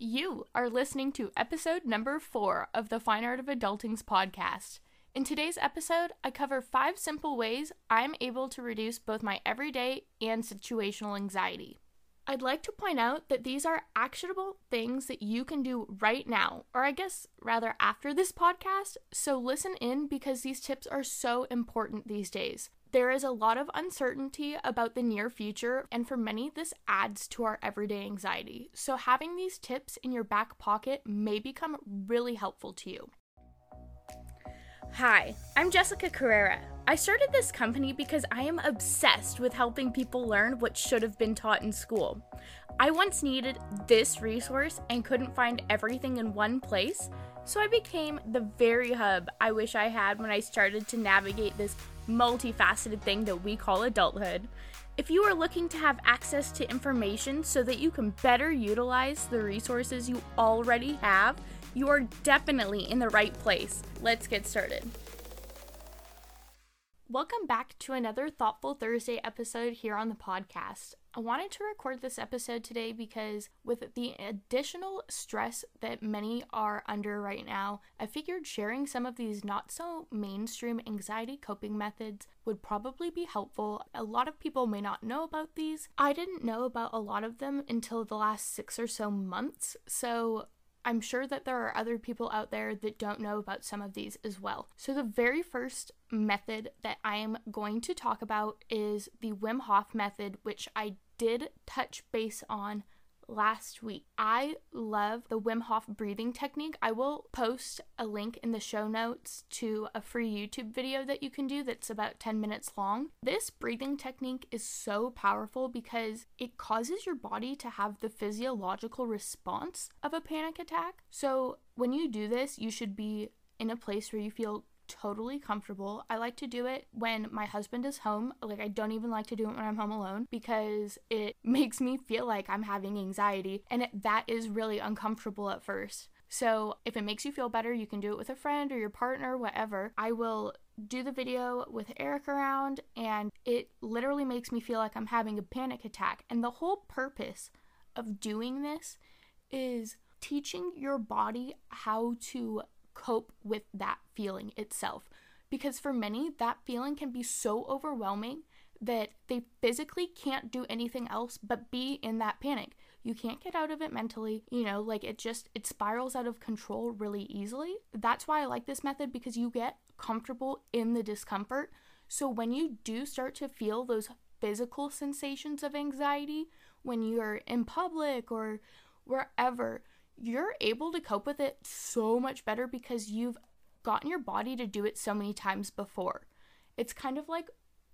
You are listening to episode number four of the Fine Art of Adulting's podcast. In today's episode, I cover five simple ways I'm able to reduce both my everyday and situational anxiety. I'd like to point out that these are actionable things that you can do right now, or I guess rather after this podcast. So listen in because these tips are so important these days. There is a lot of uncertainty about the near future, and for many, this adds to our everyday anxiety. So, having these tips in your back pocket may become really helpful to you. Hi, I'm Jessica Carrera. I started this company because I am obsessed with helping people learn what should have been taught in school. I once needed this resource and couldn't find everything in one place, so I became the very hub I wish I had when I started to navigate this multifaceted thing that we call adulthood. If you are looking to have access to information so that you can better utilize the resources you already have, you are definitely in the right place. Let's get started. Welcome back to another Thoughtful Thursday episode here on the podcast. I wanted to record this episode today because, with the additional stress that many are under right now, I figured sharing some of these not so mainstream anxiety coping methods would probably be helpful. A lot of people may not know about these. I didn't know about a lot of them until the last six or so months, so I'm sure that there are other people out there that don't know about some of these as well. So, the very first method that I am going to talk about is the Wim Hof method, which I did touch base on last week. I love the Wim Hof breathing technique. I will post a link in the show notes to a free YouTube video that you can do that's about 10 minutes long. This breathing technique is so powerful because it causes your body to have the physiological response of a panic attack. So, when you do this, you should be in a place where you feel totally comfortable. I like to do it when my husband is home. Like, I don't even like to do it when I'm home alone because it makes me feel like I'm having anxiety, and it, that is really uncomfortable at first. So, if it makes you feel better, you can do it with a friend or your partner, whatever. I will do the video with Eric around, and it literally makes me feel like I'm having a panic attack. And the whole purpose of doing this is teaching your body how to cope with that feeling itself. Because for many, that feeling can be so overwhelming that they physically can't do anything else but be in that panic. You can't get out of it mentally, you know, like it just it spirals out of control really easily. That's why I like this method because you get comfortable in the discomfort. So when you do start to feel those physical sensations of anxiety when you're in public or wherever, you're able to cope with it so much better because you've gotten your body to do it so many times before. It's kind of like,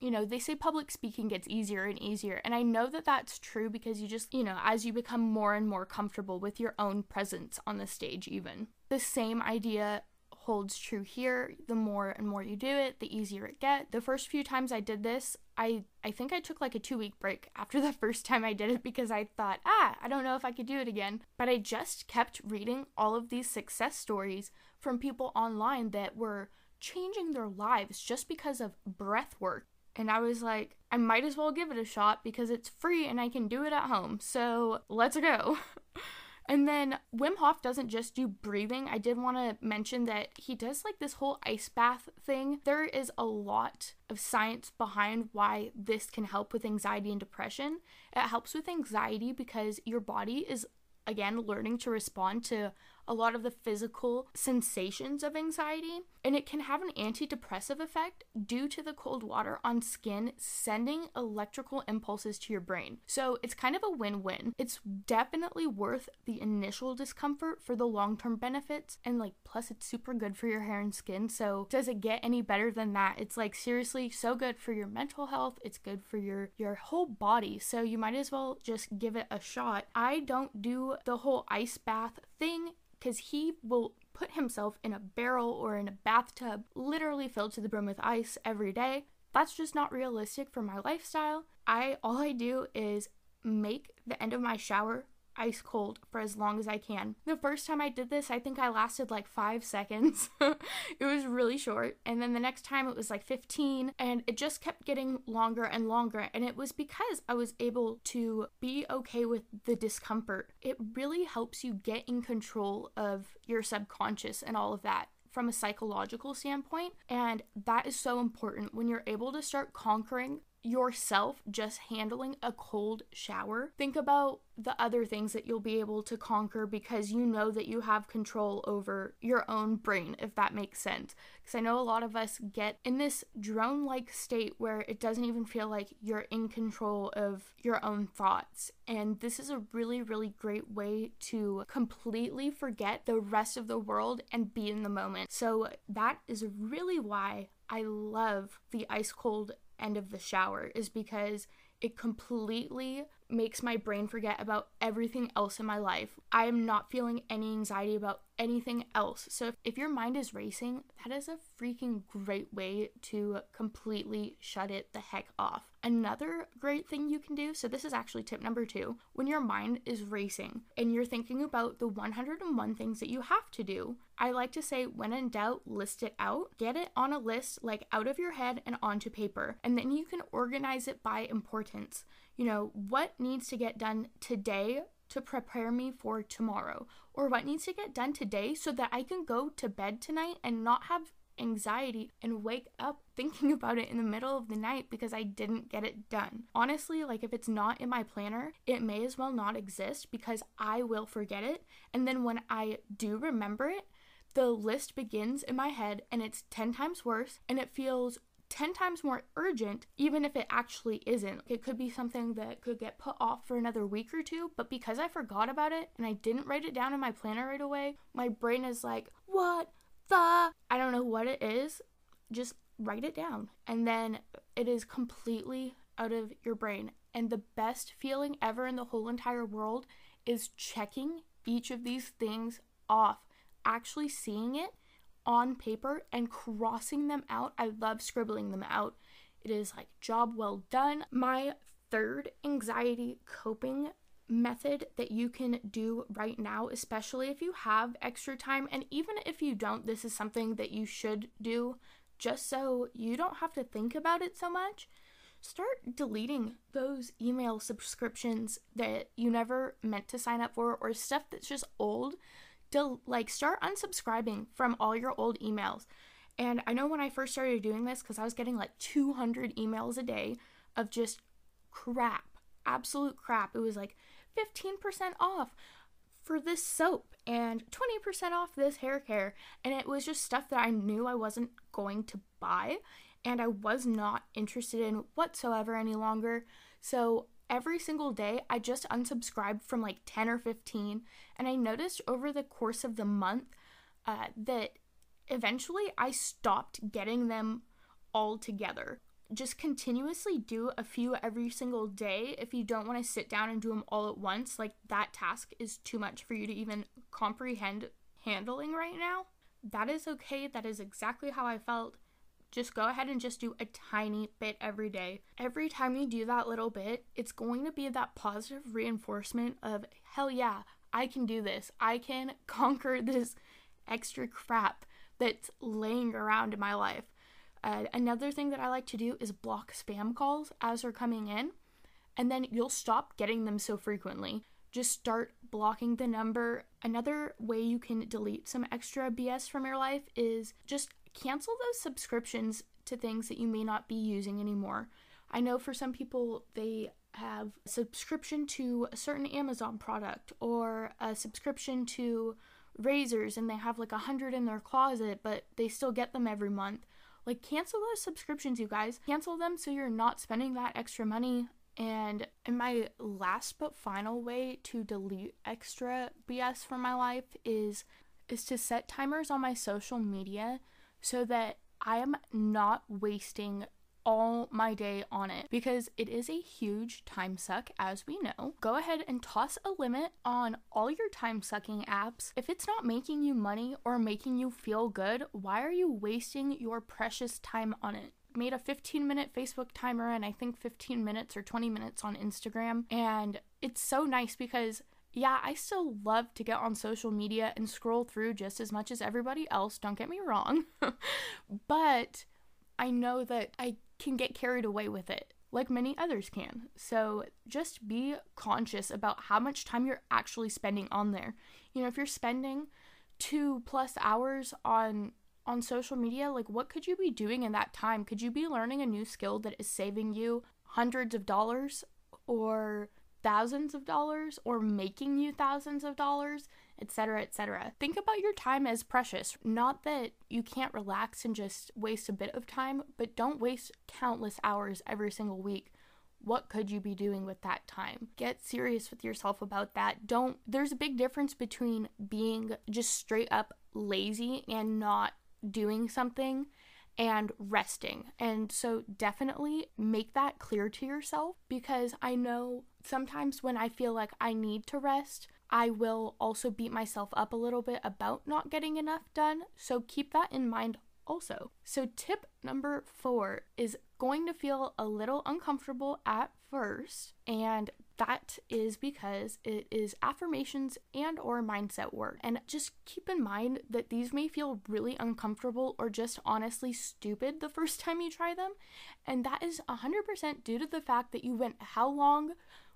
you know, they say public speaking gets easier and easier. And I know that that's true because you just, you know, as you become more and more comfortable with your own presence on the stage, even. The same idea holds true here. The more and more you do it, the easier it gets. The first few times I did this, I I think I took like a 2-week break after the first time I did it because I thought, "Ah, I don't know if I could do it again." But I just kept reading all of these success stories from people online that were changing their lives just because of breath work. And I was like, I might as well give it a shot because it's free and I can do it at home. So, let's go. And then Wim Hof doesn't just do breathing. I did want to mention that he does like this whole ice bath thing. There is a lot of science behind why this can help with anxiety and depression. It helps with anxiety because your body is again learning to respond to a lot of the physical sensations of anxiety, and it can have an antidepressive effect due to the cold water on skin sending electrical impulses to your brain. So it's kind of a win win. It's definitely worth the initial discomfort for the long term benefits, and like, plus, it's super good for your hair and skin. So, does it get any better than that? It's like seriously so good for your mental health, it's good for your, your whole body. So, you might as well just give it a shot. I don't do the whole ice bath thing because he will put himself in a barrel or in a bathtub literally filled to the brim with ice every day. That's just not realistic for my lifestyle. I all I do is make the end of my shower ice cold for as long as I can. The first time I did this, I think I lasted like five seconds. it was really short. And then the next time it was like 15, and it just kept getting longer and longer. And it was because I was able to be okay with the discomfort. It really helps you get in control of your subconscious and all of that from a psychological standpoint. And that is so important when you're able to start conquering yourself just handling a cold shower. Think about the other things that you'll be able to conquer because you know that you have control over your own brain, if that makes sense. Because I know a lot of us get in this drone like state where it doesn't even feel like you're in control of your own thoughts. And this is a really, really great way to completely forget the rest of the world and be in the moment. So that is really why I love the ice cold end of the shower is because it completely makes my brain forget about everything else in my life. I am not feeling any anxiety about anything else. So if, if your mind is racing, that is a freaking great way to completely shut it the heck off. Another great thing you can do, so this is actually tip number two, when your mind is racing and you're thinking about the 101 things that you have to do, I like to say, when in doubt, list it out. Get it on a list, like out of your head and onto paper, and then you can organize it by importance. You know, what needs to get done today to prepare me for tomorrow? Or what needs to get done today so that I can go to bed tonight and not have anxiety and wake up thinking about it in the middle of the night because I didn't get it done. Honestly, like if it's not in my planner, it may as well not exist because I will forget it. And then when I do remember it, the list begins in my head and it's 10 times worse and it feels 10 times more urgent, even if it actually isn't. It could be something that could get put off for another week or two, but because I forgot about it and I didn't write it down in my planner right away, my brain is like, what the? I don't know what it is. Just write it down. And then it is completely out of your brain. And the best feeling ever in the whole entire world is checking each of these things off, actually seeing it on paper and crossing them out. I love scribbling them out. It is like job well done. My third anxiety coping method that you can do right now, especially if you have extra time, and even if you don't, this is something that you should do just so you don't have to think about it so much. Start deleting those email subscriptions that you never meant to sign up for or stuff that's just old to like start unsubscribing from all your old emails. And I know when I first started doing this, because I was getting like 200 emails a day of just crap, absolute crap. It was like 15% off for this soap and 20% off this hair care. And it was just stuff that I knew I wasn't going to buy and I was not interested in whatsoever any longer. So every single day I just unsubscribed from like 10 or 15 and I noticed over the course of the month uh, that eventually I stopped getting them all together. Just continuously do a few every single day if you don't want to sit down and do them all at once. Like that task is too much for you to even comprehend handling right now. That is okay. That is exactly how I felt just go ahead and just do a tiny bit every day. Every time you do that little bit, it's going to be that positive reinforcement of, hell yeah, I can do this. I can conquer this extra crap that's laying around in my life. Uh, another thing that I like to do is block spam calls as they're coming in, and then you'll stop getting them so frequently. Just start blocking the number. Another way you can delete some extra BS from your life is just cancel those subscriptions to things that you may not be using anymore. I know for some people, they have subscription to a certain Amazon product or a subscription to razors and they have like a hundred in their closet, but they still get them every month. Like, cancel those subscriptions, you guys. Cancel them so you're not spending that extra money. And in my last but final way to delete extra BS from my life is is to set timers on my social media so that I am not wasting all my day on it because it is a huge time suck, as we know. Go ahead and toss a limit on all your time sucking apps. If it's not making you money or making you feel good, why are you wasting your precious time on it? Made a 15 minute Facebook timer and I think 15 minutes or 20 minutes on Instagram. And it's so nice because Yeah, I still love to get on social media and scroll through just as much as everybody else, don't get me wrong. but I know that I can get carried away with it like many others can. So just be conscious about how much time you're actually spending on there. You know, if you're spending 2 plus hours on on social media, like what could you be doing in that time? Could you be learning a new skill that is saving you hundreds of dollars or thousands of dollars or making you thousands of dollars, etc., etc. Think about your time as precious. Not that you can't relax and just waste a bit of time, but don't waste countless hours every single week. What could you be doing with that time? Get serious with yourself about that. Don't, there's a big difference between being just straight up lazy and not doing something and resting. And so definitely make that clear to yourself because I know sometimes when I feel like I need to rest, I will also beat myself up a little bit about not getting enough done. So keep that in mind also. So, tip number four is going to feel a little uncomfortable at first, and that is because it is affirmations and or mindset work. And just keep in mind that these may feel really uncomfortable or just honestly stupid the first time you try them, and that is 100% due to the fact that you went how long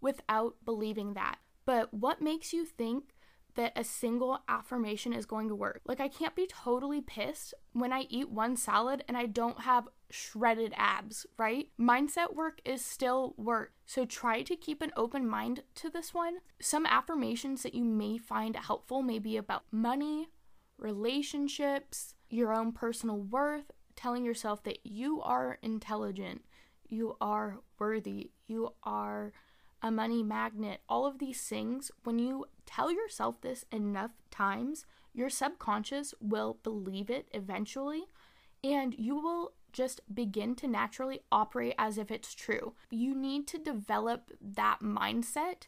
without believing that. But what makes you think that a single affirmation is going to work. Like, I can't be totally pissed when I eat one salad and I don't have shredded abs, right? Mindset work is still work. So try to keep an open mind to this one. Some affirmations that you may find helpful may be about money, relationships, your own personal worth, telling yourself that you are intelligent, you are worthy, you are a money magnet, all of these things, when you tell yourself this enough times, your subconscious will believe it eventually, and you will just begin to naturally operate as if it's true. You need to develop that mindset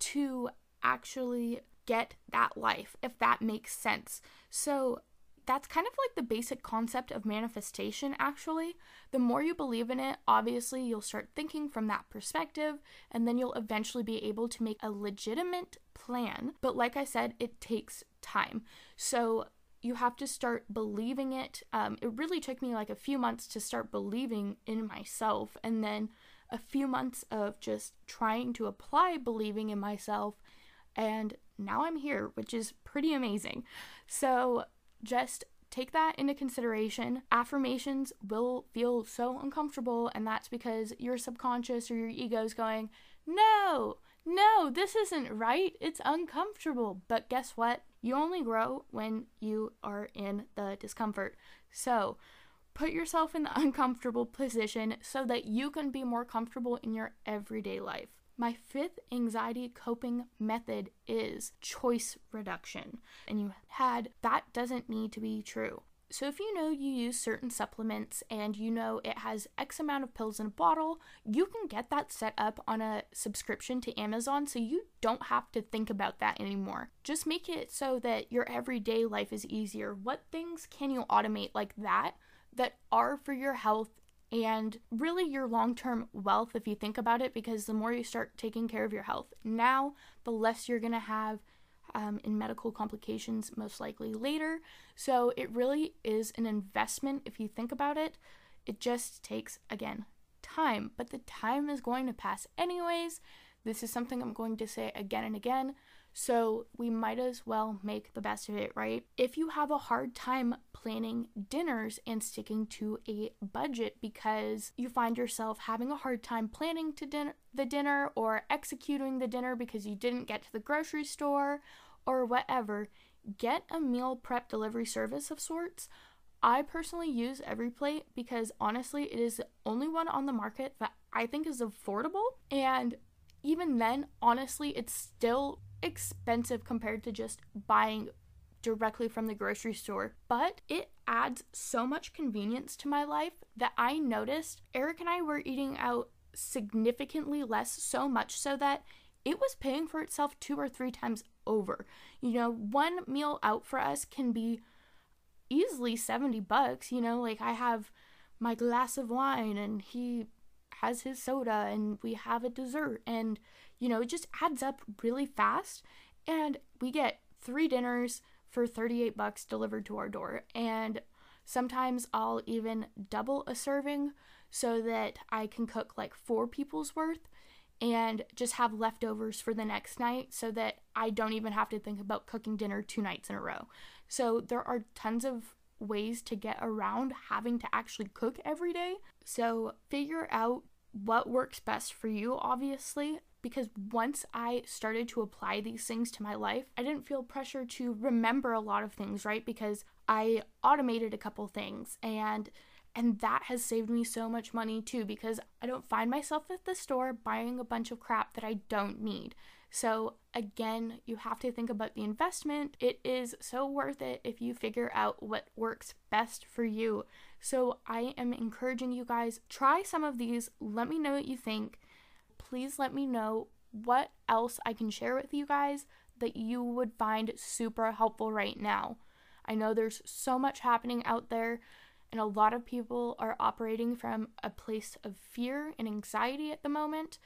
to actually get that life, if that makes sense. So, that's kind of like the basic concept of manifestation, actually. The more you believe in it, obviously, you'll start thinking from that perspective, and then you'll eventually be able to make a legitimate plan. But like I said, it takes time. So you have to start believing it. Um, it really took me like a few months to start believing in myself, and then a few months of just trying to apply believing in myself. And now I'm here, which is pretty amazing. So, just take that into consideration. Affirmations will feel so uncomfortable, and that's because your subconscious or your ego is going, No, no, this isn't right. It's uncomfortable. But guess what? You only grow when you are in the discomfort. So, put yourself in the uncomfortable position so that you can be more comfortable in your everyday life. My fifth anxiety coping method is choice reduction. And you had that doesn't need to be true. So, if you know you use certain supplements and you know it has X amount of pills in a bottle, you can get that set up on a subscription to Amazon so you don't have to think about that anymore. Just make it so that your everyday life is easier. What things can you automate like that that are for your health and really your long term wealth if you think about it, because the more you start taking care of your health now, the less you're going to have um, in medical complications, most likely later. So it really is an investment if you think about it. It just takes, again, time, but the time is going to pass anyways. This is something I'm going to say again and again. So we might as well make the best of it, right? If you have a hard time planning dinners and sticking to a budget because you find yourself having a hard time planning to din- the dinner or executing the dinner because you didn't get to the grocery store or whatever, get a meal prep delivery service of sorts. I personally use EveryPlate because honestly, it is the only one on the market that I think is affordable. And even then, honestly, it's still expensive compared to just buying directly from the grocery store, but it adds so much convenience to my life that I noticed Eric and I were eating out significantly less, so much so that it was paying for itself two or three times over. You know, one meal out for us can be easily 70 bucks, you know, like I have my glass of wine and he has his soda and we have a dessert and you know, it just adds up really fast and we get three dinners for 38 bucks delivered to our door and sometimes I'll even double a serving so that I can cook like four people's worth and just have leftovers for the next night so that I don't even have to think about cooking dinner two nights in a row. So there are tons of ways to get around having to actually cook every day. So figure out what works best for you, obviously, because once I started to apply these things to my life, I didn't feel pressure to remember a lot of things, right? Because I automated a couple things and and that has saved me so much money too because I don't find myself at the store buying a bunch of crap that I don't need. So, again, you have to think about the investment. It is so worth it if you figure out what works best for you. So, I am encouraging you guys try some of these. Let me know what you think. Please let me know what else I can share with you guys that you would find super helpful right now. I know there's so much happening out there. And a lot of people are operating from a place of fear and anxiety at the moment.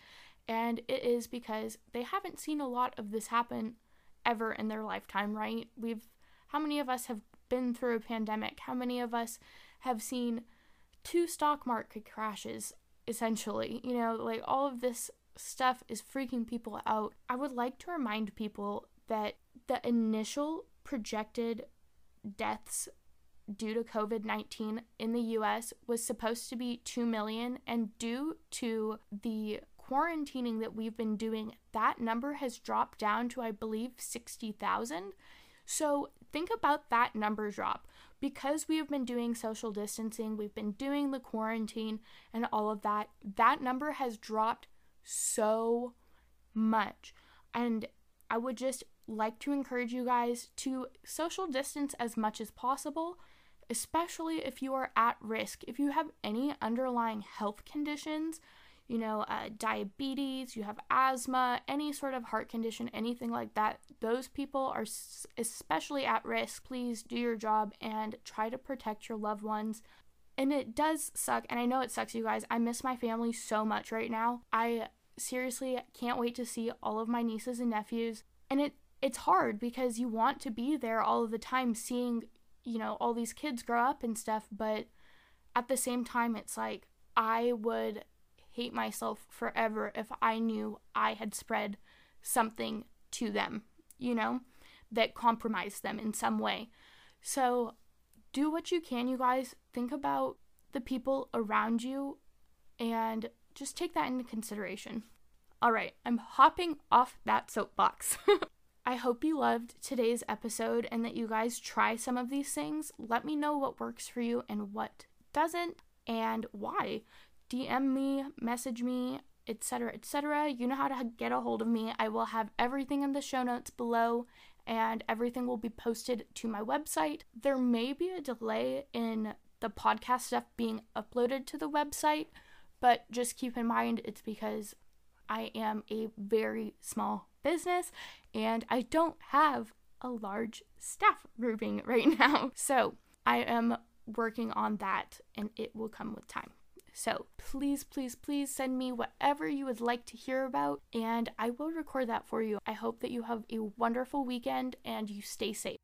And it is because they haven't seen a lot of this happen ever in their lifetime, right? We've, how many of us have been through a pandemic? How many of us have seen two stock market crashes, essentially? You know, like all of this stuff is freaking people out. I would like to remind people that the initial projected deaths due to COVID 19 in the US was supposed to be 2 million, and due to the quarantining that we've been doing, that number has dropped down to, I believe, 60,000. So think about that number drop. Because we have been doing social distancing, we've been doing the quarantine and all of that, that number has dropped so much. And I would just like to encourage you guys to social distance as much as possible especially if you are at risk. If you have any underlying health conditions, you know, uh, diabetes, you have asthma, any sort of heart condition, anything like that, those people are especially at risk. Please do your job and try to protect your loved ones. And it does suck, and I know it sucks, you guys. I miss my family so much right now. I seriously can't wait to see all of my nieces and nephews. And it it's hard because you want to be there all of the time seeing you know, all these kids grow up and stuff, but at the same time, it's like I would hate myself forever if I knew I had spread something to them, you know, that compromise them in some way. So do what you can, you guys. Think about the people around you and just take that into consideration. All right, I'm hopping off that soapbox. I hope you loved today's episode and that you guys try some of these things. Let me know what works for you and what doesn't and why. DM me, message me, etc., etc. You know how to get a hold of me. I will have everything in the show notes below and everything will be posted to my website. There may be a delay in the podcast stuff being uploaded to the website, but just keep in mind it's because I am a very small business and I don't have a large staff grouping right now. So I am working on that and it will come with time. So please, please, please send me whatever you would like to hear about and I will record that for you. I hope that you have a wonderful weekend and you stay safe.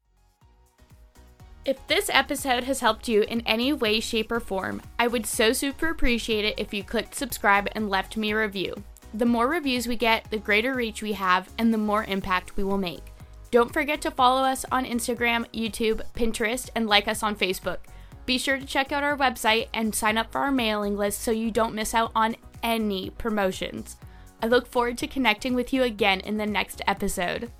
If this episode has helped you in any way, shape, or form, I would so super appreciate it if you clicked subscribe and left me a review. The more reviews we get, the greater reach we have, and the more impact we will make. Don't forget to follow us on Instagram, YouTube, Pinterest, and like us on Facebook. Be sure to check out our website and sign up for our mailing list so you don't miss out on any promotions. I look forward to connecting with you again in the next episode.